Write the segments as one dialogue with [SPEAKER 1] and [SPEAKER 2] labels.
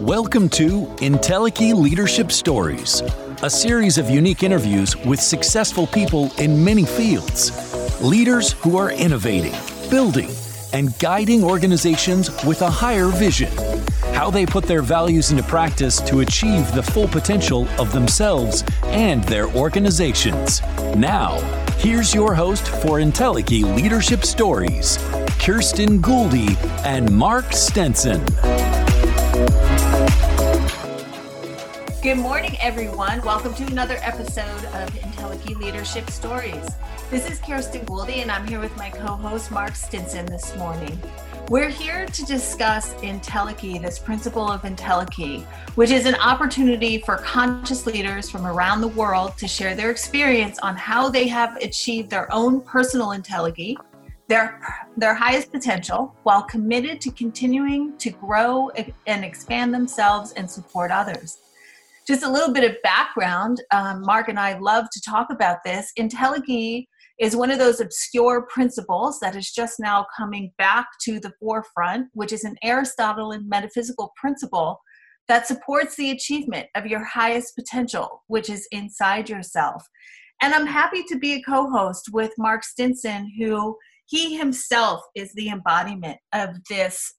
[SPEAKER 1] Welcome to Entelechy Leadership Stories, a series of unique interviews with successful people in many fields. Leaders who are innovating, building, and guiding organizations with a higher vision. How they put their values into practice to achieve the full potential of themselves and their organizations. Now, here's your host for Entelechy Leadership Stories, Kirsten Gouldy and Mark Stinson.
[SPEAKER 2] Good morning, everyone. Welcome to another episode of Entelechy Leadership Stories. This is Kirsten Gouldy, and I'm here with my co host, Mark Stinson, this morning. We're here to discuss Entelechy, this principle of Entelechy, which is an opportunity for conscious leaders from around the world to share their experience on how they have achieved their own personal Entelechy, their, their highest potential, while committed to continuing to grow and expand themselves and support others. Just a little bit of background um, mark and i love to talk about this. Entelechy is one of those obscure principles that is just now coming back to the forefront which is an aristotelian metaphysical principle that supports the achievement of your highest potential which is inside yourself. And i'm happy to be a co-host with mark stinson who he himself is the embodiment of this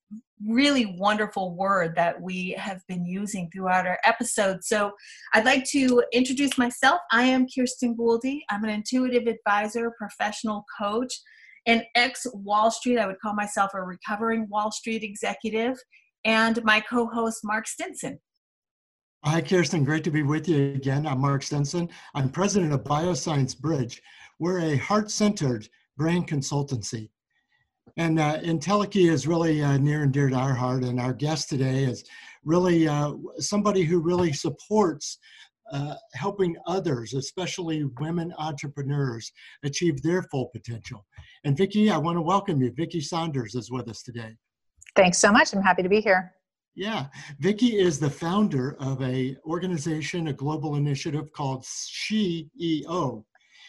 [SPEAKER 2] really wonderful word that we have been using throughout our episode. So I'd like to introduce myself. I am Kirsten Gouldy. I'm an intuitive advisor, professional coach, an ex Wall Street, I would call myself a recovering Wall Street executive, and my co host, Mark Stinson.
[SPEAKER 3] Hi, Kirsten. Great to be with you again. I'm Mark Stinson. I'm president of Bioscience Bridge. We're a heart centered brain consultancy. And uh, Entelechy is really uh, near and dear to our heart. And our guest today is really uh, somebody who really supports uh, helping others, especially women entrepreneurs, achieve their full potential. And Vicki, I want to welcome you. Vicki Saunders is with us today.
[SPEAKER 4] Thanks so much. I'm happy to be here.
[SPEAKER 3] Yeah, Vicki is the founder of a organization, a global initiative called SheEO,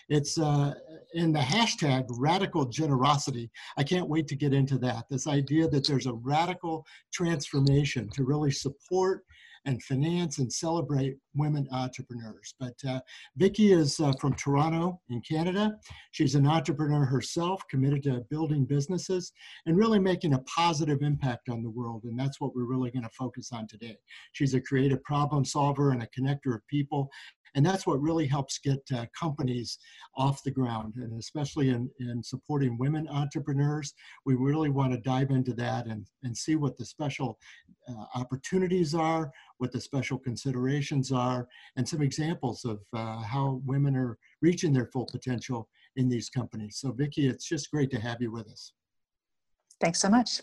[SPEAKER 3] it's uh, in the hashtag radical generosity. I can't wait to get into that. This idea that there's a radical transformation to really support and finance and celebrate women entrepreneurs. But uh, Vicki is uh, from Toronto in Canada. She's an entrepreneur herself, committed to building businesses and really making a positive impact on the world. And that's what we're really going to focus on today. She's a creative problem solver and a connector of people and that's what really helps get uh, companies off the ground and especially in, in supporting women entrepreneurs. We really want to dive into that and, and see what the special uh, opportunities are what the special considerations are and some examples of uh, how women are reaching their full potential in these companies. So vicki it's just great to have you with us.
[SPEAKER 4] Thanks so much.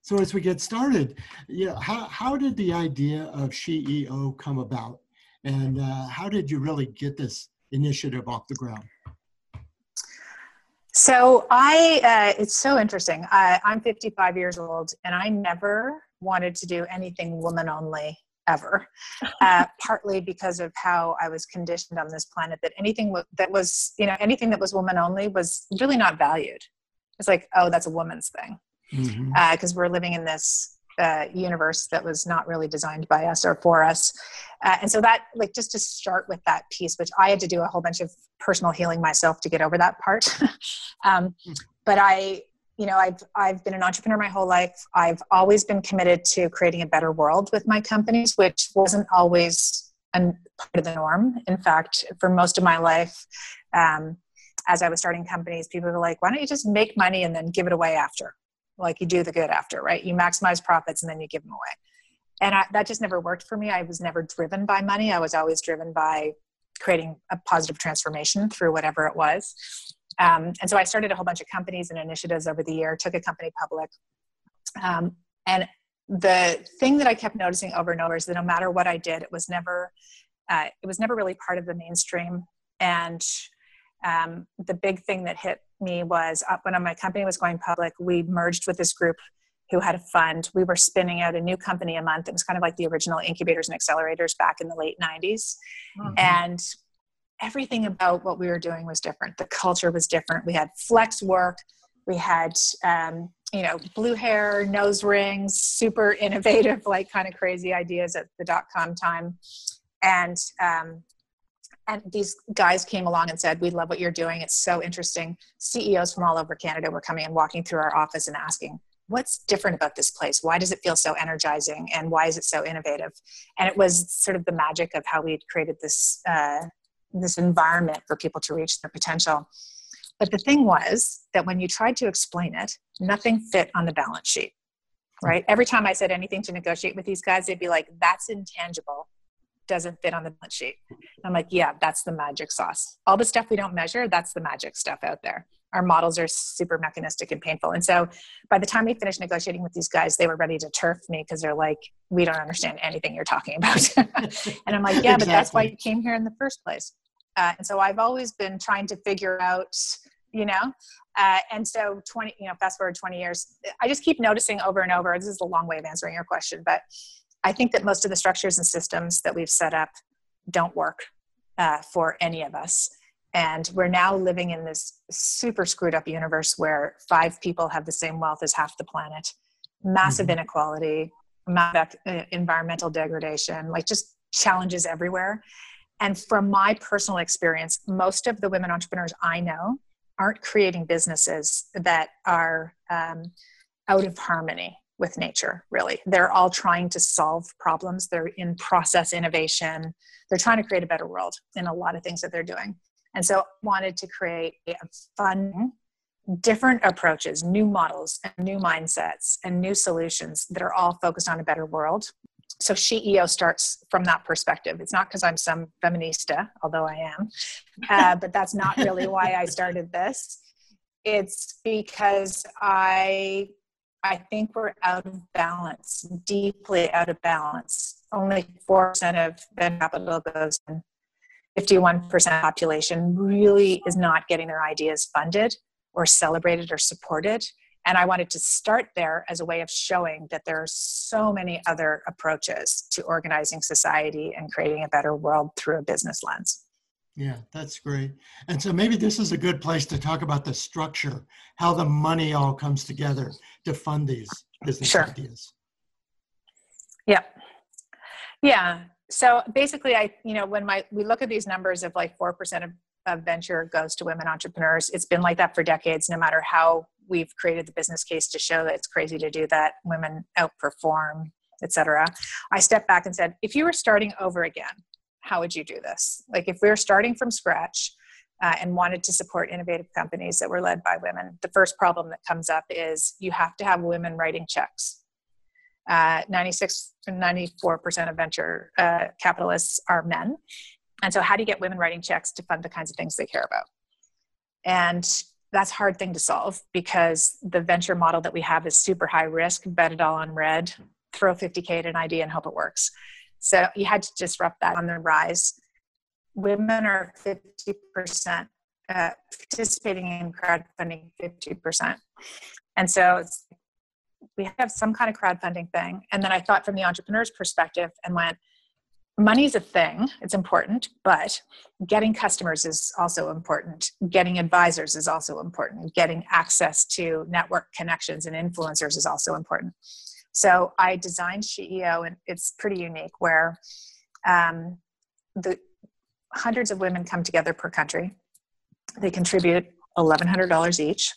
[SPEAKER 3] So as we get started, you know, how, how did the idea of SheEO come about? And uh, how did you really get this initiative off the ground?
[SPEAKER 4] So I, uh, it's so interesting. I, I'm 55 years old, and I never wanted to do anything woman only ever. Uh, partly because of how I was conditioned on this planet, that anything that was, you know, anything that was woman only was really not valued. It's like, oh, that's a woman's thing, because mm-hmm. uh, we're living in this uh, universe that was not really designed by us or for us. Uh, and so that, like, just to start with that piece, which I had to do a whole bunch of personal healing myself to get over that part. um, but I, you know, I've I've been an entrepreneur my whole life. I've always been committed to creating a better world with my companies, which wasn't always a part of the norm. In fact, for most of my life, um, as I was starting companies, people were like, "Why don't you just make money and then give it away after?" Like you do the good after, right? You maximize profits and then you give them away. And I, that just never worked for me. I was never driven by money. I was always driven by creating a positive transformation through whatever it was. Um, and so I started a whole bunch of companies and initiatives over the year, took a company public. Um, and the thing that I kept noticing over and over is that no matter what I did, it was never, uh, it was never really part of the mainstream. And um, the big thing that hit me was uh, when my company was going public, we merged with this group who had a fund. We were spinning out a new company a month. It was kind of like the original incubators and accelerators back in the late 90s. Mm-hmm. And everything about what we were doing was different. The culture was different. We had flex work. We had, um, you know, blue hair, nose rings, super innovative, like kind of crazy ideas at the dot com time. And um, and these guys came along and said, "We love what you're doing. It's so interesting." CEOs from all over Canada were coming and walking through our office and asking, "What's different about this place? Why does it feel so energizing? And why is it so innovative?" And it was sort of the magic of how we had created this uh, this environment for people to reach their potential. But the thing was that when you tried to explain it, nothing fit on the balance sheet. Right? Every time I said anything to negotiate with these guys, they'd be like, "That's intangible doesn't fit on the balance sheet. I'm like, yeah, that's the magic sauce. All the stuff we don't measure, that's the magic stuff out there. Our models are super mechanistic and painful. And so by the time we finished negotiating with these guys, they were ready to turf me because they're like, we don't understand anything you're talking about. and I'm like, yeah, but that's why you came here in the first place. Uh, and so I've always been trying to figure out, you know, uh, and so 20, you know, fast forward 20 years, I just keep noticing over and over. This is a long way of answering your question, but I think that most of the structures and systems that we've set up don't work uh, for any of us. And we're now living in this super screwed up universe where five people have the same wealth as half the planet, massive mm-hmm. inequality, massive uh, environmental degradation, like just challenges everywhere. And from my personal experience, most of the women entrepreneurs I know aren't creating businesses that are um, out of harmony with nature really. They're all trying to solve problems. They're in process innovation. They're trying to create a better world in a lot of things that they're doing. And so I wanted to create a fun different approaches new models and new mindsets and new solutions that are all focused on a better world. So SheEO starts from that perspective. It's not because I'm some feminista, although I am, uh, but that's not really why I started this. It's because I I think we're out of balance, deeply out of balance. Only 4% of venture capital goes in. 51% population really is not getting their ideas funded or celebrated or supported. And I wanted to start there as a way of showing that there are so many other approaches to organizing society and creating a better world through a business lens.
[SPEAKER 3] Yeah, that's great. And so maybe this is a good place to talk about the structure, how the money all comes together to fund these business sure. ideas.
[SPEAKER 4] Yeah. Yeah. So basically I, you know, when my we look at these numbers of like 4% of, of venture goes to women entrepreneurs, it's been like that for decades, no matter how we've created the business case to show that it's crazy to do that, women outperform, etc. I stepped back and said, if you were starting over again, how would you do this? Like if we were starting from scratch uh, and wanted to support innovative companies that were led by women, the first problem that comes up is you have to have women writing checks. Uh, 96 94% of venture uh, capitalists are men. And so, how do you get women writing checks to fund the kinds of things they care about? And that's a hard thing to solve because the venture model that we have is super high risk, bet it all on red, throw 50K at an idea and hope it works. So you had to disrupt that on the rise. Women are 50% uh, participating in crowdfunding 50%. And so we have some kind of crowdfunding thing. And then I thought from the entrepreneur's perspective and went, money's a thing, it's important, but getting customers is also important. Getting advisors is also important. Getting access to network connections and influencers is also important. So I designed SheEO, and it's pretty unique where um, the hundreds of women come together per country. They contribute $1,100 each.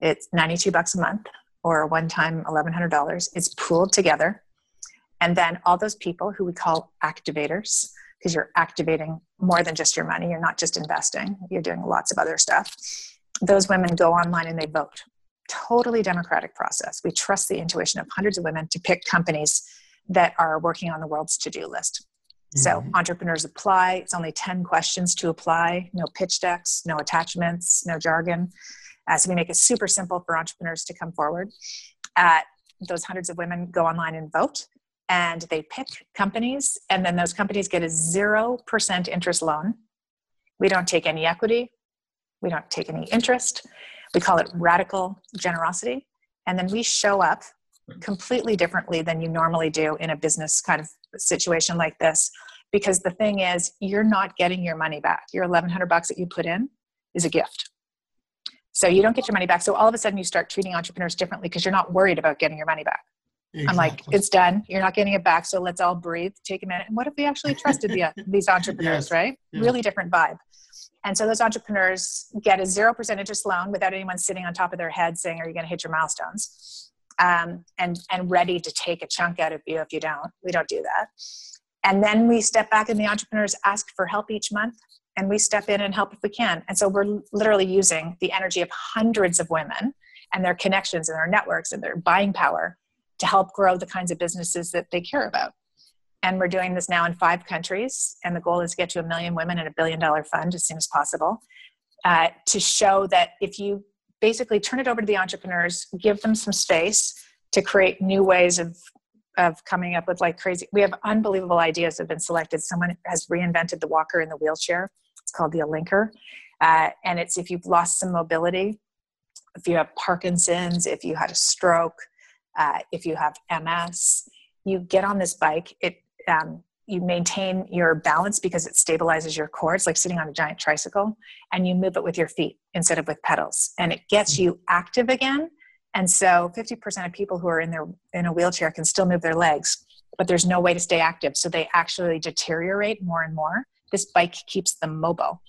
[SPEAKER 4] It's 92 bucks a month or one time $1,100. It's pooled together. And then all those people who we call activators, because you're activating more than just your money, you're not just investing, you're doing lots of other stuff. Those women go online and they vote totally democratic process. We trust the intuition of hundreds of women to pick companies that are working on the world's to do list. Mm-hmm. So entrepreneurs apply. It's only 10 questions to apply, no pitch decks, no attachments, no jargon. Uh, so we make it super simple for entrepreneurs to come forward. Uh, those hundreds of women go online and vote, and they pick companies, and then those companies get a 0% interest loan. We don't take any equity, we don't take any interest. We call it radical generosity. And then we show up completely differently than you normally do in a business kind of situation like this. Because the thing is, you're not getting your money back. Your 1100 bucks that you put in is a gift. So you don't get your money back. So all of a sudden you start treating entrepreneurs differently because you're not worried about getting your money back. Exactly. I'm like, it's done. You're not getting it back. So let's all breathe, take a minute. And what if we actually trusted the, these entrepreneurs, yes. right? Yeah. Really different vibe. And so those entrepreneurs get a 0% interest loan without anyone sitting on top of their head saying, are you going to hit your milestones? Um, and, and ready to take a chunk out of you if you don't. We don't do that. And then we step back and the entrepreneurs ask for help each month and we step in and help if we can. And so we're literally using the energy of hundreds of women and their connections and their networks and their buying power to help grow the kinds of businesses that they care about. And we're doing this now in five countries. And the goal is to get to a million women and a billion dollar fund as soon as possible uh, to show that if you basically turn it over to the entrepreneurs, give them some space to create new ways of of coming up with like crazy we have unbelievable ideas have been selected someone has reinvented the walker in the wheelchair it's called the Alinker. Uh, and it's if you've lost some mobility, if you have Parkinson's, if you had a stroke, uh, if you have MS, you get on this bike. It um, you maintain your balance because it stabilizes your core. It's like sitting on a giant tricycle, and you move it with your feet instead of with pedals, and it gets you active again. And so, 50% of people who are in their in a wheelchair can still move their legs, but there's no way to stay active. So they actually deteriorate more and more this bike keeps them mobile.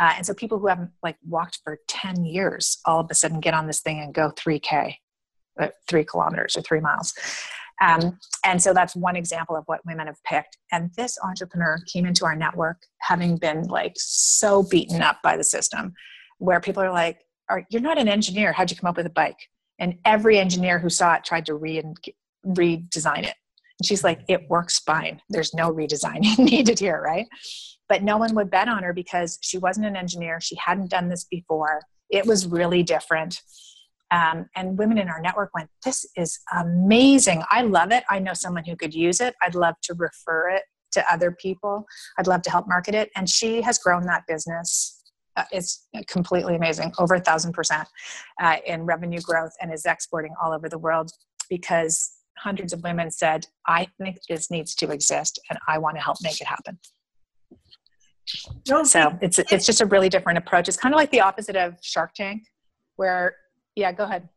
[SPEAKER 4] Uh, and so people who haven't like walked for 10 years all of a sudden get on this thing and go 3K, uh, three kilometers or three miles. Um, and so that's one example of what women have picked. And this entrepreneur came into our network having been like so beaten up by the system, where people are like, are, You're not an engineer. How'd you come up with a bike? And every engineer who saw it tried to re- redesign it. And she's like, It works fine. There's no redesigning needed here, right? but no one would bet on her because she wasn't an engineer. She hadn't done this before. It was really different. Um, and women in our network went, This is amazing. I love it. I know someone who could use it. I'd love to refer it to other people. I'd love to help market it. And she has grown that business. Uh, it's completely amazing, over a thousand percent uh, in revenue growth, and is exporting all over the world because hundreds of women said, I think this needs to exist and I want to help make it happen. So it's it's just a really different approach. It's kind of like the opposite of Shark Tank, where yeah, go ahead.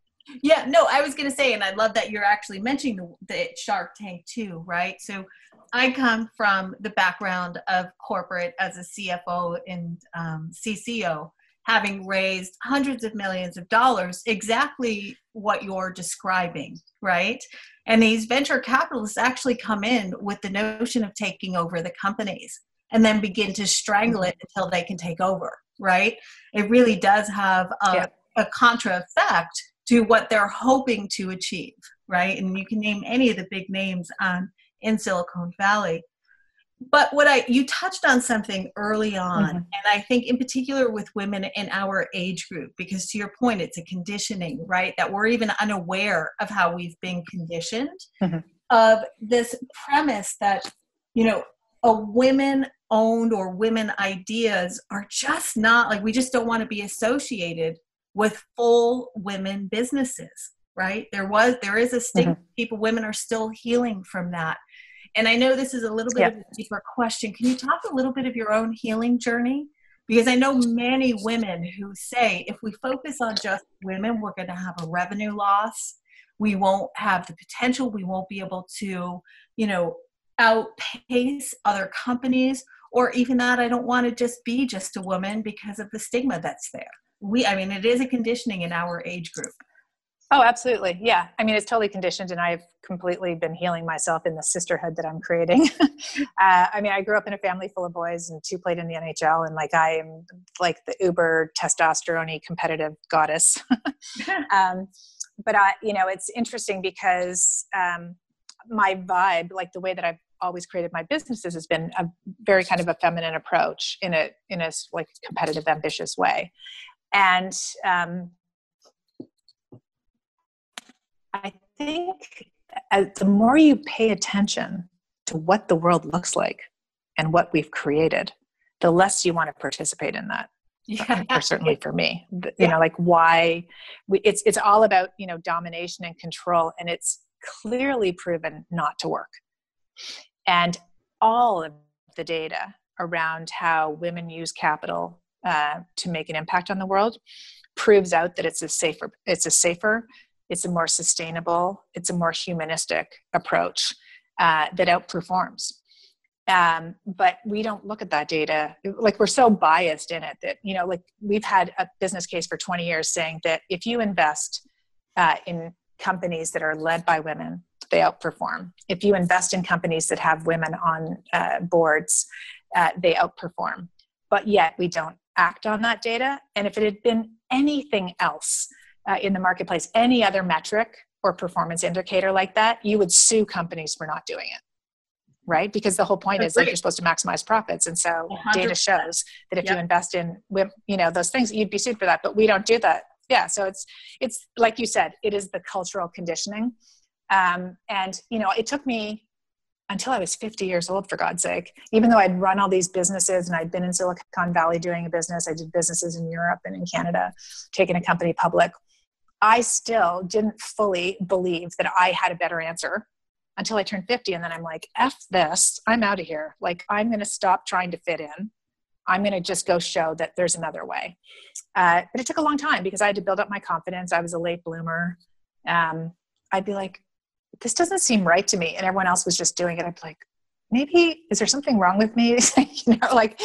[SPEAKER 2] Yeah, no, I was going to say, and I love that you're actually mentioning the, the Shark Tank too, right? So I come from the background of corporate as a CFO and um, CCO, having raised hundreds of millions of dollars, exactly what you're describing, right? And these venture capitalists actually come in with the notion of taking over the companies and then begin to strangle it until they can take over, right? It really does have a, yeah. A contra effect to what they're hoping to achieve, right? And you can name any of the big names on in Silicon Valley. But what I you touched on something early on, mm-hmm. and I think in particular with women in our age group, because to your point, it's a conditioning, right? That we're even unaware of how we've been conditioned mm-hmm. of this premise that you know a women owned or women ideas are just not like we just don't want to be associated with full women businesses right? There was there is a stigma mm-hmm. people women are still healing from that. And i know this is a little bit of a deeper question. Can you talk a little bit of your own healing journey? Because i know many women who say if we focus on just women we're going to have a revenue loss. We won't have the potential. We won't be able to you know outpace other companies. Or even that i don't want to just be just a woman because of the stigma that's there we i mean it is a conditioning in our age group.
[SPEAKER 4] Oh absolutely. Yeah. I mean it's totally conditioned and i've completely been healing myself in the sisterhood that i'm creating. Uh, i mean i grew up in a family full of boys and two played in the nhl and like i am like the uber testosterone competitive goddess. Um, but i you know it's interesting because um, my vibe like the way that i've always created my businesses has been a very kind of a feminine approach in a in a like competitive ambitious way and um, i think as the more you pay attention to what the world looks like and what we've created the less you want to participate in that yeah. or certainly for me you yeah. know like why we, it's it's all about you know domination and control and it's clearly proven not to work and all of the data around how women use capital uh, to make an impact on the world proves out that it's a safer it's a safer it's a more sustainable it's a more humanistic approach uh, that outperforms. Um, but we don't look at that data like we're so biased in it that you know like we've had a business case for 20 years saying that if you invest uh, in companies that are led by women they outperform. If you invest in companies that have women on uh, boards uh, they outperform. But yet we don't act on that data and if it had been anything else uh, in the marketplace any other metric or performance indicator like that you would sue companies for not doing it right? Because the whole point is like you're supposed to maximize profits, and so 100%. data shows that if yep. you invest in you know those things, you'd be sued for that. But we don't do that. Yeah, so it's it's like you said, it is the cultural conditioning, um, and you know it took me until I was 50 years old, for God's sake. Even though I'd run all these businesses and I'd been in Silicon Valley doing a business, I did businesses in Europe and in Canada, taking a company public. I still didn't fully believe that I had a better answer until I turned 50. And then I'm like, F this, I'm out of here. Like, I'm going to stop trying to fit in. I'm going to just go show that there's another way. Uh, but it took a long time because I had to build up my confidence. I was a late bloomer. Um, I'd be like, this doesn't seem right to me. And everyone else was just doing it. I'd be like, maybe, is there something wrong with me? you know, like,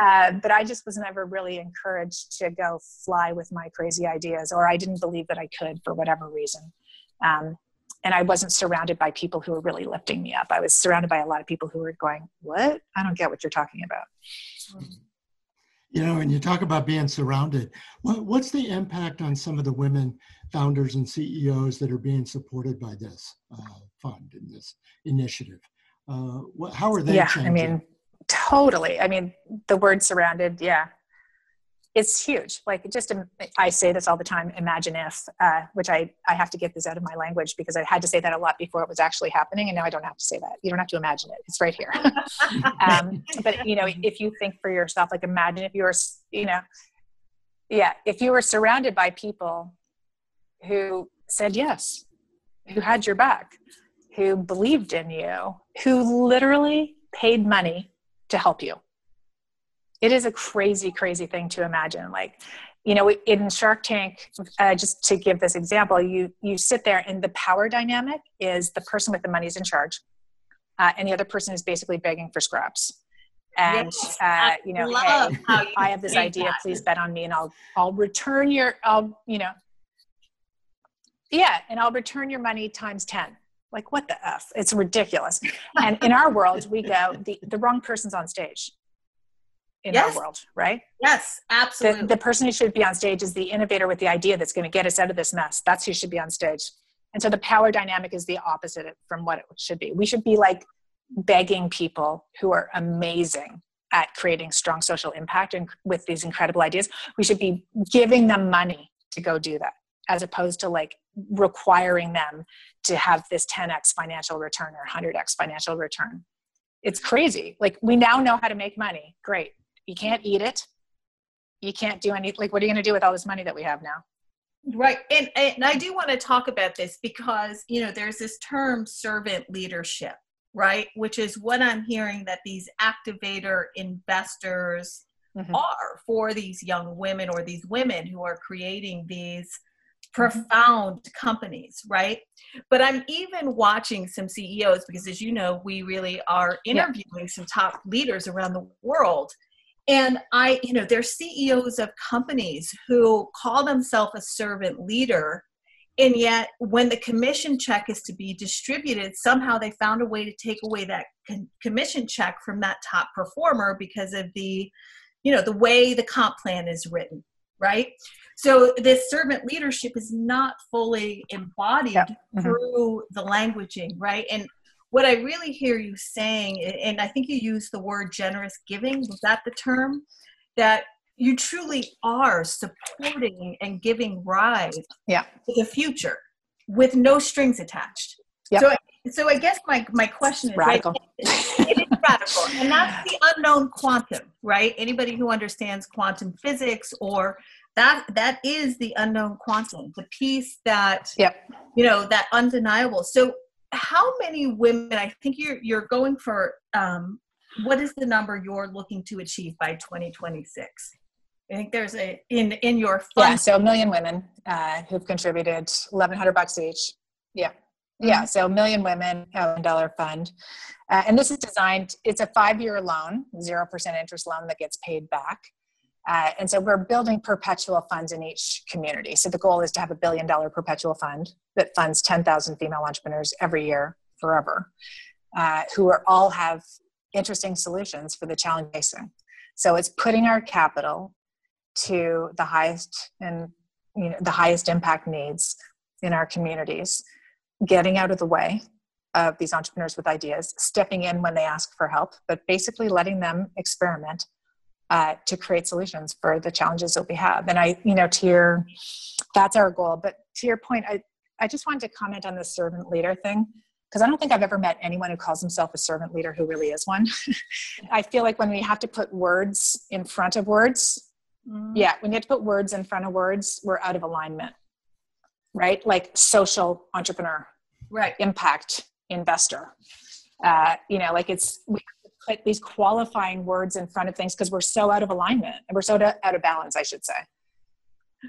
[SPEAKER 4] uh, but I just was never really encouraged to go fly with my crazy ideas, or I didn't believe that I could for whatever reason. Um, and I wasn't surrounded by people who were really lifting me up. I was surrounded by a lot of people who were going, "What? I don't get what you're talking about."
[SPEAKER 3] You know, and you talk about being surrounded. What, what's the impact on some of the women founders and CEOs that are being supported by this uh, fund and this initiative? Uh, what, how are they?
[SPEAKER 4] Yeah,
[SPEAKER 3] changing?
[SPEAKER 4] I mean, totally. I mean, the word surrounded. Yeah, it's huge. Like just i say this all the time imagine if uh, which i i have to get this out of my language because i had to say that a lot before it was actually happening and now i don't have to say that. You don't have to imagine it. It's right here. Um, but you know if you think for yourself like imagine if you were you know yeah if you were surrounded by people who said yes who had your back who believed in you who literally paid money to help you it is a crazy crazy thing to imagine. Like you know in shark tank uh, just to give this example you you sit there and the power dynamic is the person with the money is in charge uh, and the other person is basically begging for scraps. And yes, uh, you know hey you i have this idea that. please bet on me and i'll i'll return your i'll you know. Yeah and i'll return your money times 10 like what the f? It's ridiculous. And in our world we go the, the wrong person's on stage in yes. our world, right?
[SPEAKER 2] Yes, absolutely.
[SPEAKER 4] The, the person who should be on stage is the innovator with the idea that's going to get us out of this mess. That's who should be on stage. And so the power dynamic is the opposite from what it should be. We should be like begging people who are amazing at creating strong social impact and with these incredible ideas. We should be giving them money to go do that as opposed to like requiring them to have this 10x financial return or 100x financial return. It's crazy. Like we now know how to make money. Great you can't eat it you can't do any like what are you going to do with all this money that we have now
[SPEAKER 2] right and, and i do want to talk about this because you know there's this term servant leadership right which is what i'm hearing that these activator investors mm-hmm. are for these young women or these women who are creating these profound companies, right? But I'm even watching some CEOs because, as you know, we really are interviewing yeah. some top leaders around the world and i you know they're ceos of companies who call themselves a servant leader and yet when the commission check is to be distributed somehow they found a way to take away that commission check from that top performer because of the you know the way the comp plan is written right so this servant leadership is not fully embodied yeah. mm-hmm. through the languaging right and what I really hear you saying, and I think you used the word generous giving, was that the term? That you truly are supporting and giving rise
[SPEAKER 4] yeah.
[SPEAKER 2] to the future with no strings attached. Yep. So, so I guess my, my question is
[SPEAKER 4] radical.
[SPEAKER 2] Right, it is radical, and that's the unknown quantum, right? Anybody who understands quantum physics or that that is the unknown quantum, the piece that
[SPEAKER 4] yep.
[SPEAKER 2] you know that undeniable. So how many women i think you're you're going for um, what is the number you're looking to achieve by 2026 I think there's a in in your fund.
[SPEAKER 4] Yeah, so a million women uh, who've contributed eleven hundred bucks each. Yeah, yeah. Mm-hmm. So a million women, a dollar fund, uh, and this is designed. It's a five-year loan, zero percent interest loan that gets paid back. Uh, and so we're building perpetual funds in each community. So the goal is to have a billion dollar perpetual fund that funds 10,000 female entrepreneurs every year forever, uh, who are all have interesting solutions for the challenge facing. So it's putting our capital to the highest and you know the highest impact needs in our communities, getting out of the way of these entrepreneurs with ideas, stepping in when they ask for help, but basically letting them experiment uh, to create solutions for the challenges that we have. And I, you know, to your, that's our goal. But to your point, I, I just wanted to comment on the servant leader thing because I don't think I've ever met anyone who calls himself a servant leader who really is one. I feel like when we have to put words in front of words, mm. yeah, when you have to put words in front of words, we're out of alignment, right? Like social entrepreneur,
[SPEAKER 2] right?
[SPEAKER 4] Impact investor. Uh, you know, like it's we put these qualifying words in front of things because we're so out of alignment and we're so out of balance, I should say.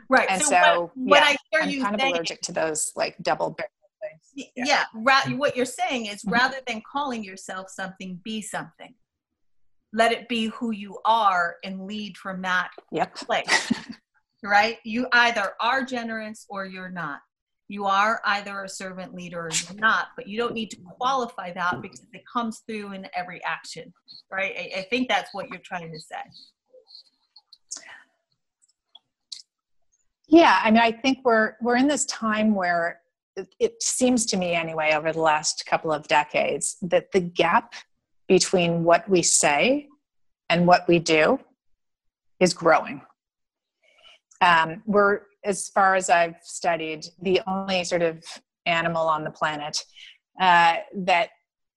[SPEAKER 2] Right.
[SPEAKER 4] And so, so what, yeah, I hear I'm you kind saying, of allergic to those like double
[SPEAKER 2] things. Yeah. yeah. Ra- what you're saying is mm-hmm. rather than calling yourself something, be something. Let it be who you are and lead from that
[SPEAKER 4] yep.
[SPEAKER 2] place. right? You either are generous or you're not you are either a servant leader or you're not, but you don't need to qualify that because it comes through in every action, right? I, I think that's what you're trying to say.
[SPEAKER 4] Yeah, I mean, I think we're we're in this time where it, seems to me, anyway, over the last couple of decades, that the gap between what we say and what we do is growing. Um, we're as far as I've studied, the only sort of animal on the planet uh, that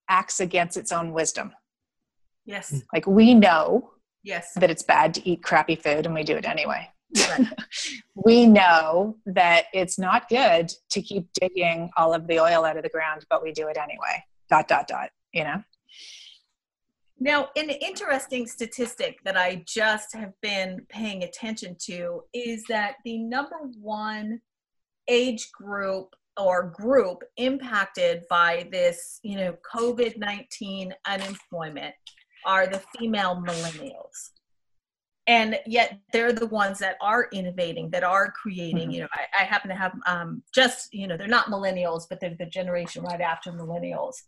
[SPEAKER 4] acts against its own wisdom.
[SPEAKER 2] Yes.
[SPEAKER 4] Like we know
[SPEAKER 2] yes.
[SPEAKER 4] that it's bad to eat crappy food and we do it anyway. Right. we know that it's not good to keep digging all of the oil out of the ground, but we do it anyway. Dot, dot, dot, you know?
[SPEAKER 2] Now, an interesting statistic that I just have been paying attention to is that the number one age group or group impacted by this, you know, COVID 19 unemployment are the female millennials. And yet they're the ones that are innovating, that are creating. Mm-hmm. You know, I, I, happen to have um, just, you know, they're not millennials, but they're the generation right after millennials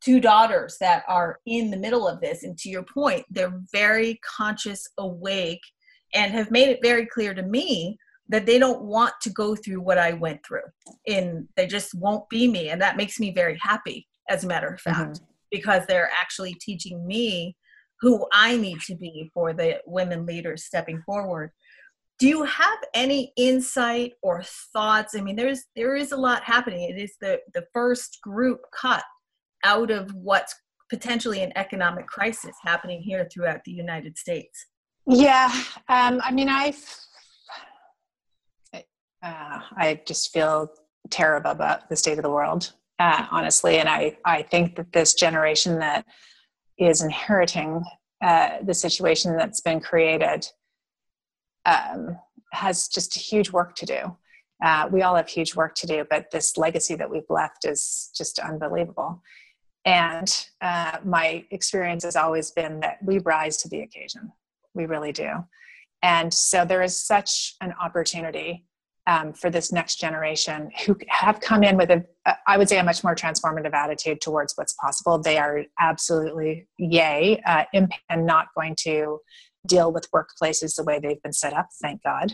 [SPEAKER 2] two daughters that are in the middle of this and to your point they're very conscious awake and have made it very clear to me that they don't want to go through what i went through and they just won't be me and that makes me very happy as a matter of fact mm-hmm. because they're actually teaching me who i need to be for the women leaders stepping forward. Do you have any insight or thoughts? I mean there's there is a lot happening. It is the the first group cut out of what's potentially an economic crisis happening here throughout the United States?
[SPEAKER 4] Yeah, um, I mean, I uh, I just feel terrible about the state of the world, uh, honestly, and I I think that this generation that is inheriting uh, the situation that's been created um, has just huge work to do. Uh, we all have huge work to do, but this legacy that we've left is just unbelievable. And uh, my experience has always been that we rise to the occasion. We really do. And so there is such an opportunity um, for this next generation who have come in with a, I would say, a much more transformative attitude towards what's possible. They are absolutely yay, uh, and not going to deal with workplaces the way they've been set up, thank God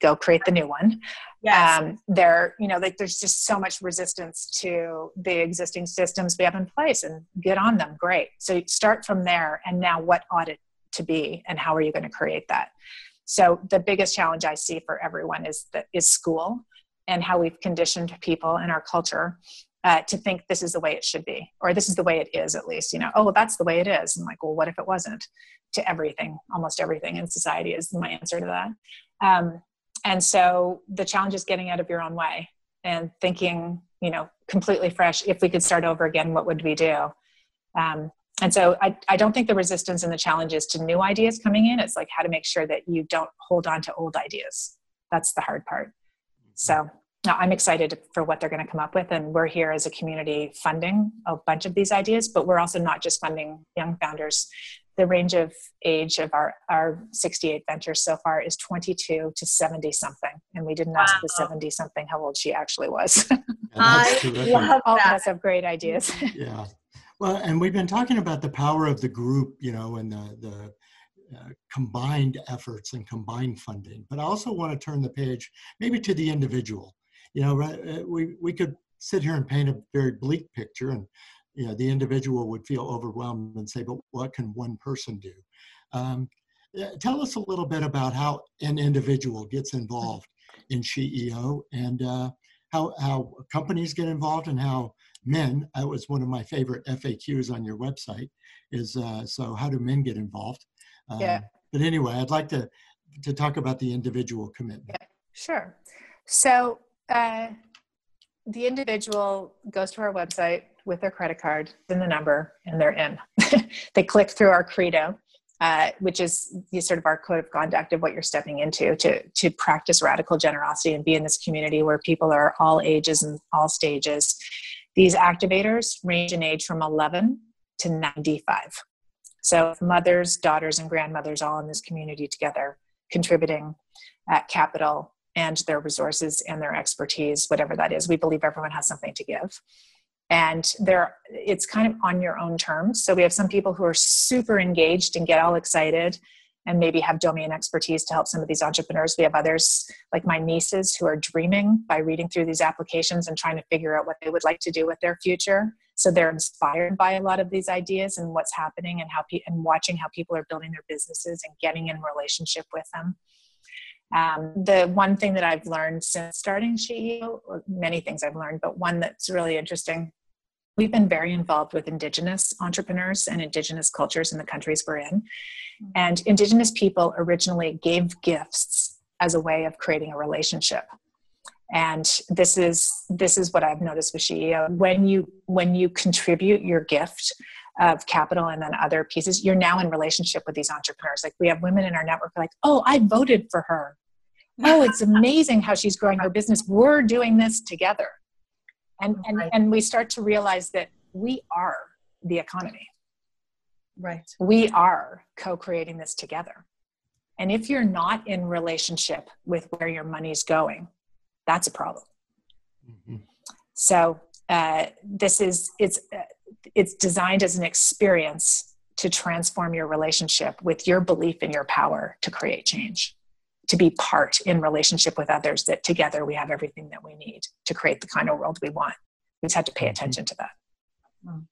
[SPEAKER 4] go create the new one.
[SPEAKER 2] Yes. Um,
[SPEAKER 4] there, you know, like there's just so much resistance to the existing systems we have in place and get on them. Great. So start from there. And now what ought it to be and how are you going to create that? So the biggest challenge I see for everyone is that is school and how we've conditioned people in our culture uh, to think this is the way it should be, or this is the way it is at least, you know, oh, well, that's the way it is. And like, well, what if it wasn't? To everything, almost everything in society is my answer to that. Um, and so the challenge is getting out of your own way and thinking you know completely fresh if we could start over again what would we do? Um, and so I, I don't think the resistance and the challenges to new ideas coming in. It's like how to make sure that you don't hold on to old ideas. That's the hard part. So i'm excited for what they're going to come up with. And we're here as a community funding a bunch of these ideas but we're also not just funding young founders the range of age of our, our 68 ventures so far is 22 to 70 something. And we didn't wow. ask the 70 something how old she actually was.
[SPEAKER 2] I love
[SPEAKER 4] All of us have great ideas.
[SPEAKER 3] yeah. Well, and we've been talking about the power of the group, you know, and the, the uh, combined efforts and combined funding. But I also want to turn the page maybe to the individual. You know, uh, we, we could sit here and paint a very bleak picture and you know, the individual would feel overwhelmed and say, but what can one person do? Um, tell us a little bit about how an individual gets involved in SheEO and uh, how, how companies get involved and how men, that was one of my favorite FAQs on your website, is uh, so how do men get involved?
[SPEAKER 4] Uh, yeah.
[SPEAKER 3] But anyway, I'd like to, to talk about the individual commitment.
[SPEAKER 4] Yeah, sure. So uh, the individual goes to our website, with their credit card and the number, and they're in. they click through our credo, uh, which is sort of our code of conduct of what you're stepping into to to practice radical generosity and be in this community where people are all ages and all stages. These activators range in age from 11 to 95. So mothers, daughters, and grandmothers all in this community together, contributing at capital and their resources and their expertise, whatever that is. We believe everyone has something to give and it's kind of on your own terms. So we have some people who are super engaged and get all excited and maybe have domain expertise to help some of these entrepreneurs. We have others like my nieces who are dreaming by reading through these applications and trying to figure out what they would like to do with their future. So they're inspired by a lot of these ideas and what's happening and how pe- and watching how people are building their businesses and getting in relationship with them. Um, the one thing that I've learned since starting or many things I've learned, but one that's really interesting we've been very involved with indigenous entrepreneurs and indigenous cultures in the countries we're in. Mm-hmm. and indigenous people originally gave gifts as a way of creating a relationship. And this is this is what i've noticed with SheEO. when you when you contribute your gift of capital and then other pieces you're now in relationship with these entrepreneurs. Like we have women in our network like oh i voted for her. Oh it's amazing how she's growing her business. We're doing this together and and, right. and we start to realize that we are the economy.
[SPEAKER 2] Right.
[SPEAKER 4] We are co-creating this together. And if you're not in relationship with where your money's going that's a problem. Mm-hmm. so uh, this is it's uh, it's designed as an experience to transform your relationship with your belief in your power to create change to be part in relationship with others that together we have everything that we need to create the kind of world we want we just have to pay mm-hmm. attention to that
[SPEAKER 2] mm.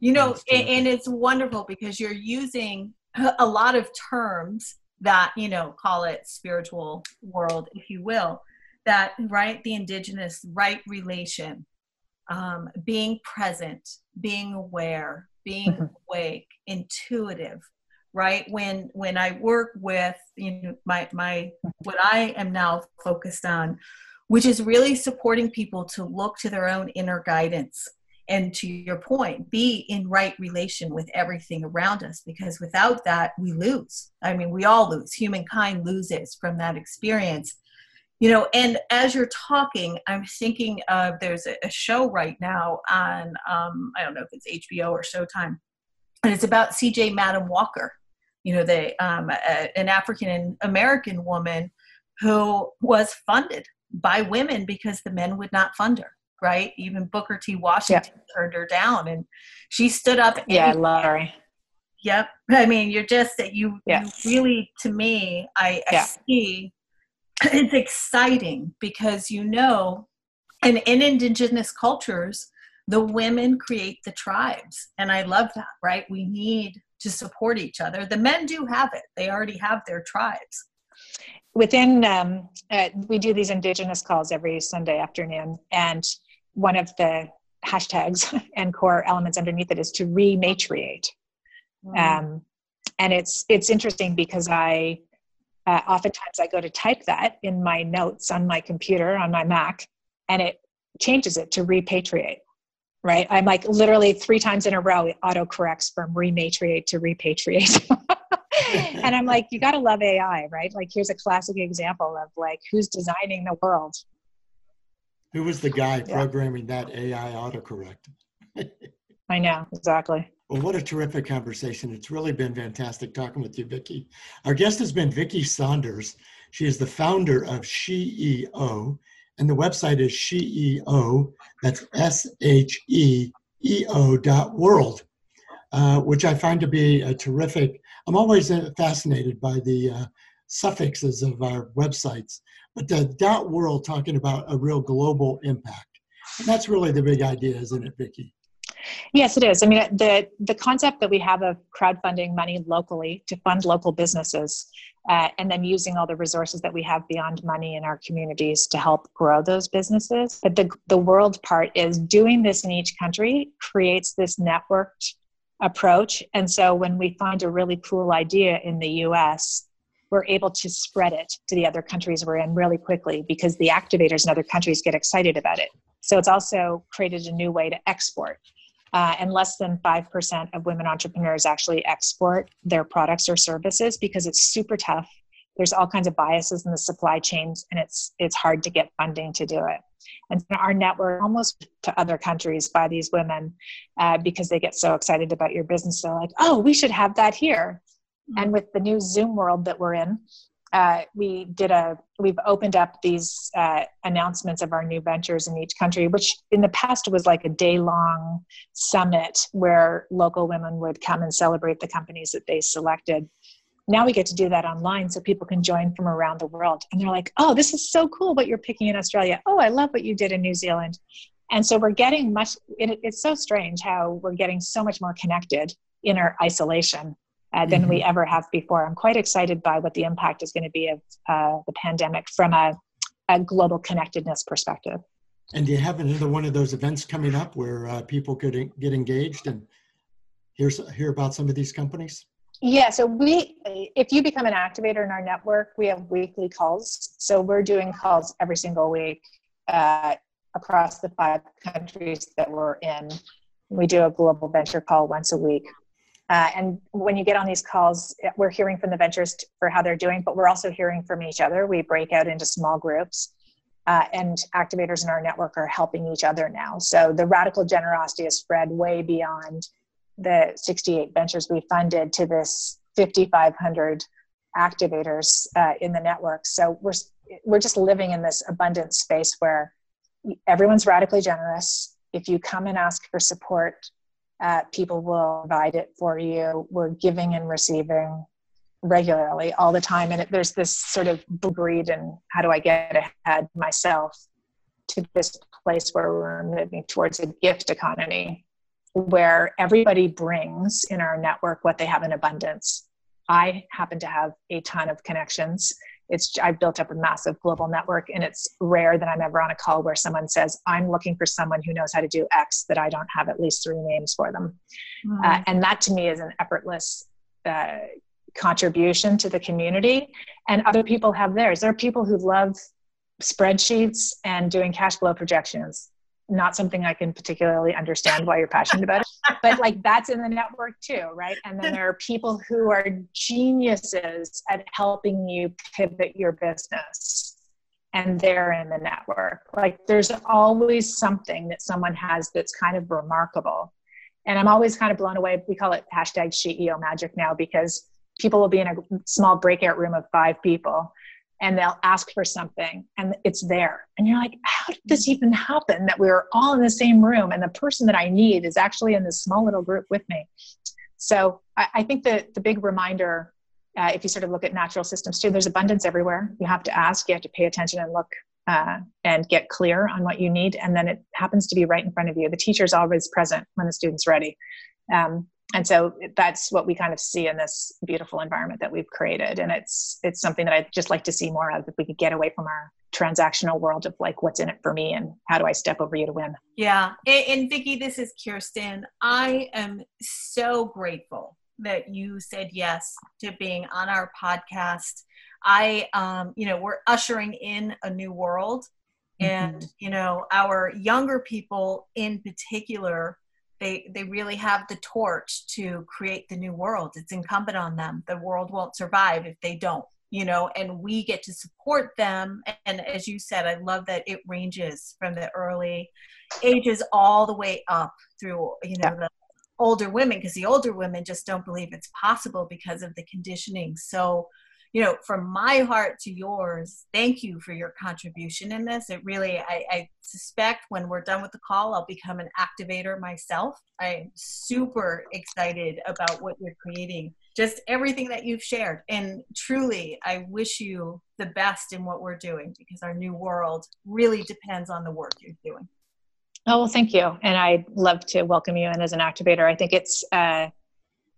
[SPEAKER 2] you know and, it's wonderful because you're using a lot of terms that you know call it spiritual world if you will that right the indigenous right relation um, being present being aware being mm-hmm. awake intuitive right? When when i work with you know my my what i am now focused on which is really supporting people to look to their own inner guidance. And to your point be in right relation with everything around us because without that we lose. I mean we all lose. Humankind loses from that experience. You know and as you're talking i'm thinking of there's a, show right now on um, i don't know if it's hbo or showtime and it's about cj madam walker you know, they um, a, an African American woman who was funded by women because the men would not fund her. Right? Even Booker T. Washington yeah. turned her down, and she stood up.
[SPEAKER 4] Yeah, I love her.
[SPEAKER 2] Yep. I mean, you're just that you, yeah. you really, to me, I, I yeah. see it's exciting because you know, and in indigenous cultures, the women create the tribes, and I love that. Right? We need to support each other. The men do have it, they already have their tribes.
[SPEAKER 4] Within, um, uh, we do these Indigenous calls every Sunday afternoon, and one of the hashtags and core elements underneath it is to rematriate. Mm. Um, and it's it's interesting because I uh, oftentimes I go to type that in my notes on my computer on my Mac, and it changes it to repatriate right? I'm like literally three times in a row, it auto corrects from rematriate to repatriate. and I'm like, you got to love AI, right? Like, here's a classic example of like who's designing the world.
[SPEAKER 3] Who was the guy yeah. programming that AI autocorrect?
[SPEAKER 4] I know, exactly.
[SPEAKER 3] Well, what a terrific conversation. It's really been fantastic talking with you, Vicki. Our guest has been Vicki Saunders. She is the founder of SheEO, and the website is SheEO, that's S H E E O dot world, uh, which I find to be a terrific. I'm always fascinated by the uh, suffixes of our websites, but the dot world talking about a real global impact. And that's really the big idea, isn't it, Vicki?
[SPEAKER 4] Yes, it is. I mean, the the concept that we have of crowdfunding money locally to fund local businesses, uh, and then using all the resources that we have beyond money in our communities to help grow those businesses. But the the world part is doing this in each country creates this networked approach. And so when we find a really cool idea in the U.S. We're able to spread it to the other countries we're in really quickly because the activators in other countries get excited about it. So it's also created a new way to export uh, and less than 5% of women entrepreneurs actually export their products or services because it's super tough. There's all kinds of biases in the supply chains and it's it's hard to get funding to do it. And our network almost to other countries by these women uh, because they get so excited about your business they're like oh we should have that here. Mm-hmm. and with the new zoom world that we're in uh, we did a we've opened up these uh, announcements of our new ventures in each country which in the past was like a day long summit where local women would come and celebrate the companies that they selected. Now we get to do that online so people can join from around the world. And they're like oh this is so cool what you're picking in australia. Oh i love what you did in new zealand. And so we're getting much it, it's so strange how we're getting so much more connected in our isolation uh, than mm-hmm. we ever have before. I'm quite excited by what the impact is going to be of uh, the pandemic from a, a, global connectedness perspective.
[SPEAKER 3] And do you have another one of those events coming up where uh, people could get engaged and hear, hear about some of these companies?
[SPEAKER 4] Yeah, so we, if you become an activator in our network, we have weekly calls. So we're doing calls every single week uh, across the five countries that we're in. We do a global venture call once a week uh, and when you get on these calls, we're hearing from the ventures for how they're doing, but we're also hearing from each other. We break out into small groups, uh, and activators in our network are helping each other now. So the radical generosity has spread way beyond the 68 ventures we funded to this 5,500 activators uh, in the network. So we're we're just living in this abundant space where everyone's radically generous. If you come and ask for support, uh, people will provide it for you. We're giving and receiving regularly all the time. And it, there's this sort of greed and how do I get ahead myself to this place where we're moving towards a gift economy where everybody brings in our network what they have in abundance. I happen to have a ton of connections it's I've built up a massive global network, and it's rare that I'm ever on a call where someone says, "I'm looking for someone who knows how to do X that I don't have at least three names for them," mm-hmm. uh, and that to me is an effortless. Uh, contribution to the community and other people have theirs there are people who love spreadsheets and doing cash flow projections not something I can particularly understand why you're passionate about it. But like that's in the network too, right? And then there are people who are geniuses at helping you pivot your business. And they're in the network. Like there's always something that someone has that's kind of remarkable. And I'm always kind of blown away. We call it hashtag SheEO magic now because people will be in a small breakout room of five people and they'll ask for something and it's there. And you're like, how did this even happen that we were all in the same room and the person that I need is actually in this small little group with me? So I, I think that the big reminder, uh, if you sort of look at natural systems too, there's abundance everywhere. You have to ask, you have to pay attention and look uh, and get clear on what you need. And then it happens to be right in front of you. The teacher's always present when the student's ready. Um, and so that's what we kind of see in this beautiful environment that we've created. And it's it's something that i'd just like to see more of if we could get away from our transactional world of like what's in it for me and how do i step over you to win?
[SPEAKER 2] Yeah. And, and vicki this is kirsten. I am so grateful that you said yes to being on our podcast. I um you know we're ushering in a new world. And mm-hmm. you know our younger people in particular they they really have the torch to create the new world. It's incumbent on them. The world won't survive if they don't you know and we get to support them. And as you said i love that it ranges from the early ages all the way up through you know yeah. the older women because the older women just don't believe it's possible because of the conditioning. So you know, from my heart to yours, thank you for your contribution in this. It really, I, I, suspect when we're done with the call, I'll become an activator myself. I'm super excited about what you're creating, just everything that you've shared. And truly, I wish you the best in what we're doing because our new world really depends on the work you're doing.
[SPEAKER 4] Oh, well, thank you. And I'd love to welcome you in as an activator. I think it's, uh,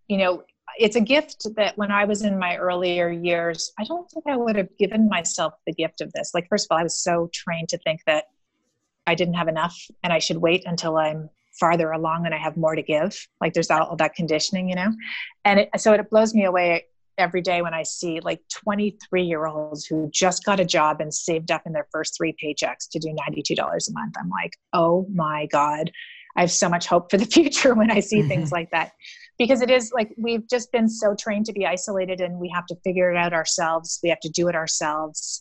[SPEAKER 4] you know, it's a gift that when I was in my earlier years, I don't think I would have given myself the gift of this. Like, first of all, I was so trained to think that I didn't have enough and I should wait until I'm farther along and I have more to give. Like, there's all, that conditioning, you know? And it, so it blows me away every day when I see like 23 year olds who just got a job and saved up in their first three paychecks to do $92 a month. I'm like, oh my God, I have so much hope for the future when I see mm-hmm. things like that because it is like we've just been so trained to be isolated and we have to figure it out ourselves. We have to do it ourselves.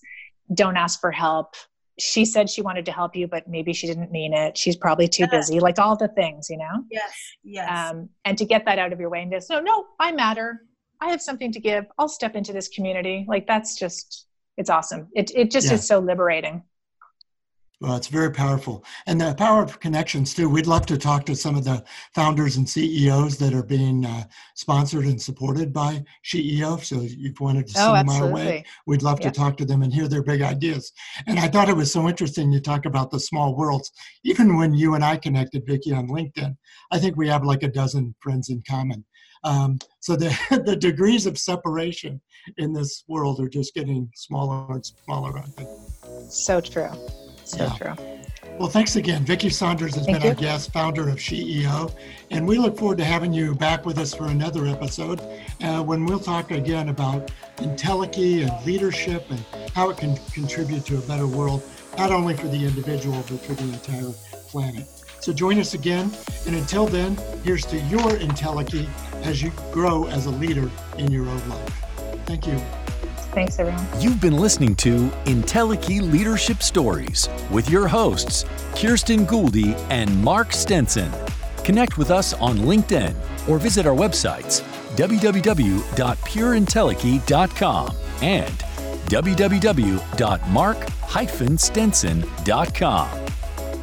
[SPEAKER 4] Don't ask for help. She said she wanted to help you but maybe she didn't mean it. She's probably too busy like all the things you know?
[SPEAKER 2] Yes yes.
[SPEAKER 4] Um, and to get that out of your way and just no no i matter. I have something to give. I'll step into this community. Like that's just it's awesome. It, it just yeah. is so liberating
[SPEAKER 3] well, it's very powerful. And the power of connections, too. We'd love to talk to some of the founders and CEOs that are being uh, sponsored and supported by SheEO. So if you wanted to send oh, them our way, we'd love to talk to them and hear their big ideas. And I thought it was so interesting you talk about the small worlds. Even when you and I connected, Vicki, on LinkedIn, I think we have like a dozen friends in common. Um, so the, the degrees of separation in this world are just getting smaller and smaller, I think.
[SPEAKER 4] So true. So yeah. true.
[SPEAKER 3] Well, thanks again. Vicki Saunders has Thank been you. our guest, founder of SheEO, and we look forward to having you back with us for another episode uh, when we'll talk again about Entelechy and leadership and how it can contribute to a better world, not only for the individual, but for the entire planet. So join us again, and until then, here's to your Entelechy as you grow as a leader in your own life. Thank you.
[SPEAKER 4] Thanks, everyone.
[SPEAKER 1] You've been listening to Entelechy Leadership Stories with your hosts, Kirsten Gouldy and Mark Stinson. Connect with us on LinkedIn or visit our websites www.pureentelechy.com and www.mark-stinson.com.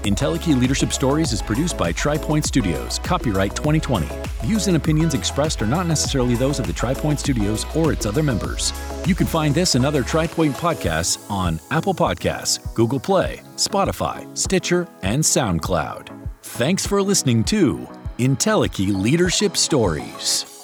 [SPEAKER 1] Entelechy Leadership Stories is produced by TriPoint Studios, copyright 2020. Views and opinions expressed are not necessarily those of the TriPoint Studios or its other members. You can find this and other TriPoint podcasts on Apple Podcasts, Google Play, Spotify, Stitcher, and SoundCloud. Thanks for listening to Entelechy Leadership Stories.